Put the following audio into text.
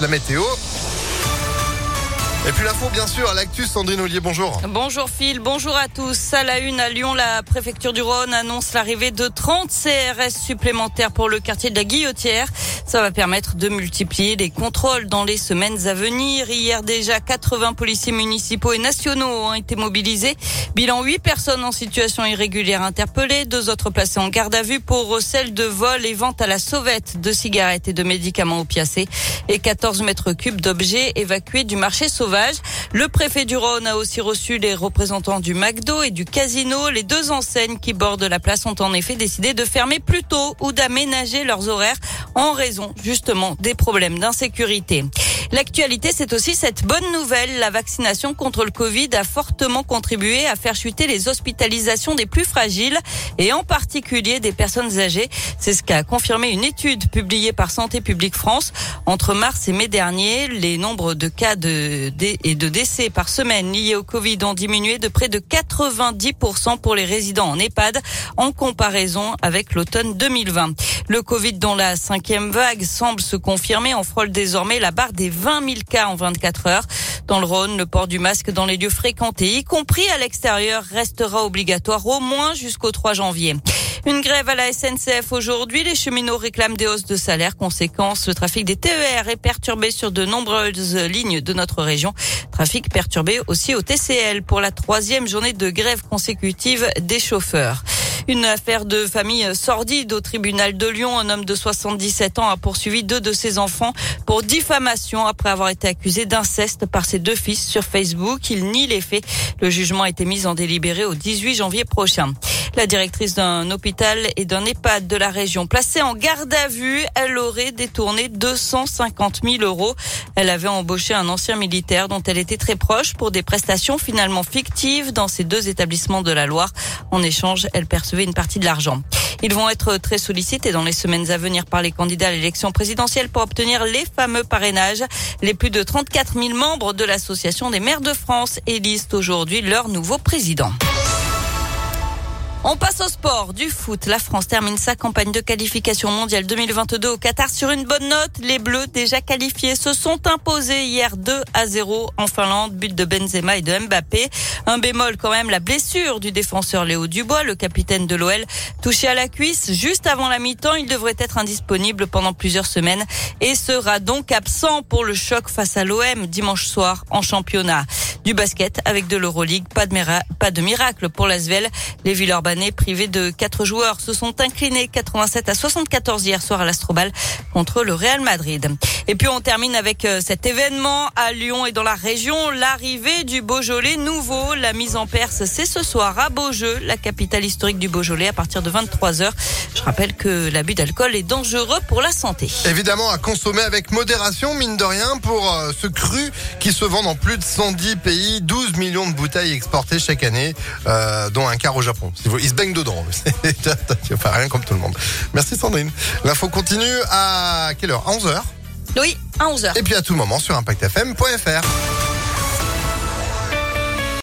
la météo. Et puis l'info, bien sûr, l'actus, Sandrine Ollier, bonjour. Bonjour Phil, bonjour à tous. À la une à Lyon, la préfecture du Rhône annonce l'arrivée de 30 CRS supplémentaires pour le quartier de la Guillotière. Ça va permettre de multiplier les contrôles dans les semaines à venir. Hier déjà, 80 policiers municipaux et nationaux ont été mobilisés. Bilan 8 personnes en situation irrégulière interpellées, deux autres placées en garde à vue pour recel de vol et vente à la sauvette de cigarettes et de médicaments opiacés et 14 mètres cubes d'objets évacués du marché Le préfet du Rhône a aussi reçu les représentants du McDo et du Casino. Les deux enseignes qui bordent la place ont en effet décidé de fermer plus tôt ou d'aménager leurs horaires en raison justement des problèmes d'insécurité. L'actualité, c'est aussi cette bonne nouvelle. La vaccination contre le Covid a fortement contribué à faire chuter les hospitalisations des plus fragiles et en particulier des personnes âgées. C'est ce qu'a confirmé une étude publiée par Santé publique France. Entre mars et mai dernier, les nombres de cas de, et de décès par semaine liés au Covid ont diminué de près de 90% pour les résidents en EHPAD en comparaison avec l'automne 2020. Le Covid dans la cinquième vague semble se confirmer. On frôle désormais la barre des 20 000 cas en 24 heures. Dans le Rhône, le port du masque dans les lieux fréquentés, y compris à l'extérieur, restera obligatoire au moins jusqu'au 3 janvier. Une grève à la SNCF aujourd'hui. Les cheminots réclament des hausses de salaire. Conséquence, le trafic des TER est perturbé sur de nombreuses lignes de notre région. Trafic perturbé aussi au TCL pour la troisième journée de grève consécutive des chauffeurs. Une affaire de famille sordide au tribunal de Lyon. Un homme de 77 ans a poursuivi deux de ses enfants pour diffamation après avoir été accusé d'inceste par ses deux fils sur Facebook. Il nie les faits. Le jugement a été mis en délibéré au 18 janvier prochain. La directrice d'un hôpital et d'un EHPAD de la région placée en garde à vue, elle aurait détourné 250 000 euros. Elle avait embauché un ancien militaire dont elle était très proche pour des prestations finalement fictives dans ces deux établissements de la Loire. En échange, elle percevait une partie de l'argent. Ils vont être très sollicités dans les semaines à venir par les candidats à l'élection présidentielle pour obtenir les fameux parrainages. Les plus de 34 000 membres de l'Association des maires de France élisent aujourd'hui leur nouveau président. On passe au sport du foot. La France termine sa campagne de qualification mondiale 2022 au Qatar sur une bonne note. Les Bleus déjà qualifiés se sont imposés hier 2 à 0 en Finlande. But de Benzema et de Mbappé. Un bémol quand même, la blessure du défenseur Léo Dubois, le capitaine de l'OL, touché à la cuisse juste avant la mi-temps. Il devrait être indisponible pendant plusieurs semaines et sera donc absent pour le choc face à l'OM dimanche soir en championnat. Du basket avec de l'Euroleague, pas de, miracle pour l'Asvel. Les Villeurbanais privés de quatre joueurs se sont inclinés 87 à 74 hier soir à l'Astrobal contre le Real Madrid. Et puis on termine avec euh, cet événement à Lyon et dans la région, l'arrivée du Beaujolais nouveau. La mise en Perse, c'est ce soir à Beaujeu, la capitale historique du Beaujolais, à partir de 23h. Je rappelle que l'abus d'alcool est dangereux pour la santé. Évidemment, à consommer avec modération, mine de rien, pour euh, ce cru qui se vend dans plus de 110 pays 12 millions de bouteilles exportées chaque année, euh, dont un quart au Japon. Ils se baignent dedans. enfin, rien comme tout le monde. Merci Sandrine. L'info continue à quelle heure? À 11h Oui, à 11h. Et puis à tout moment sur ImpactFM.fr.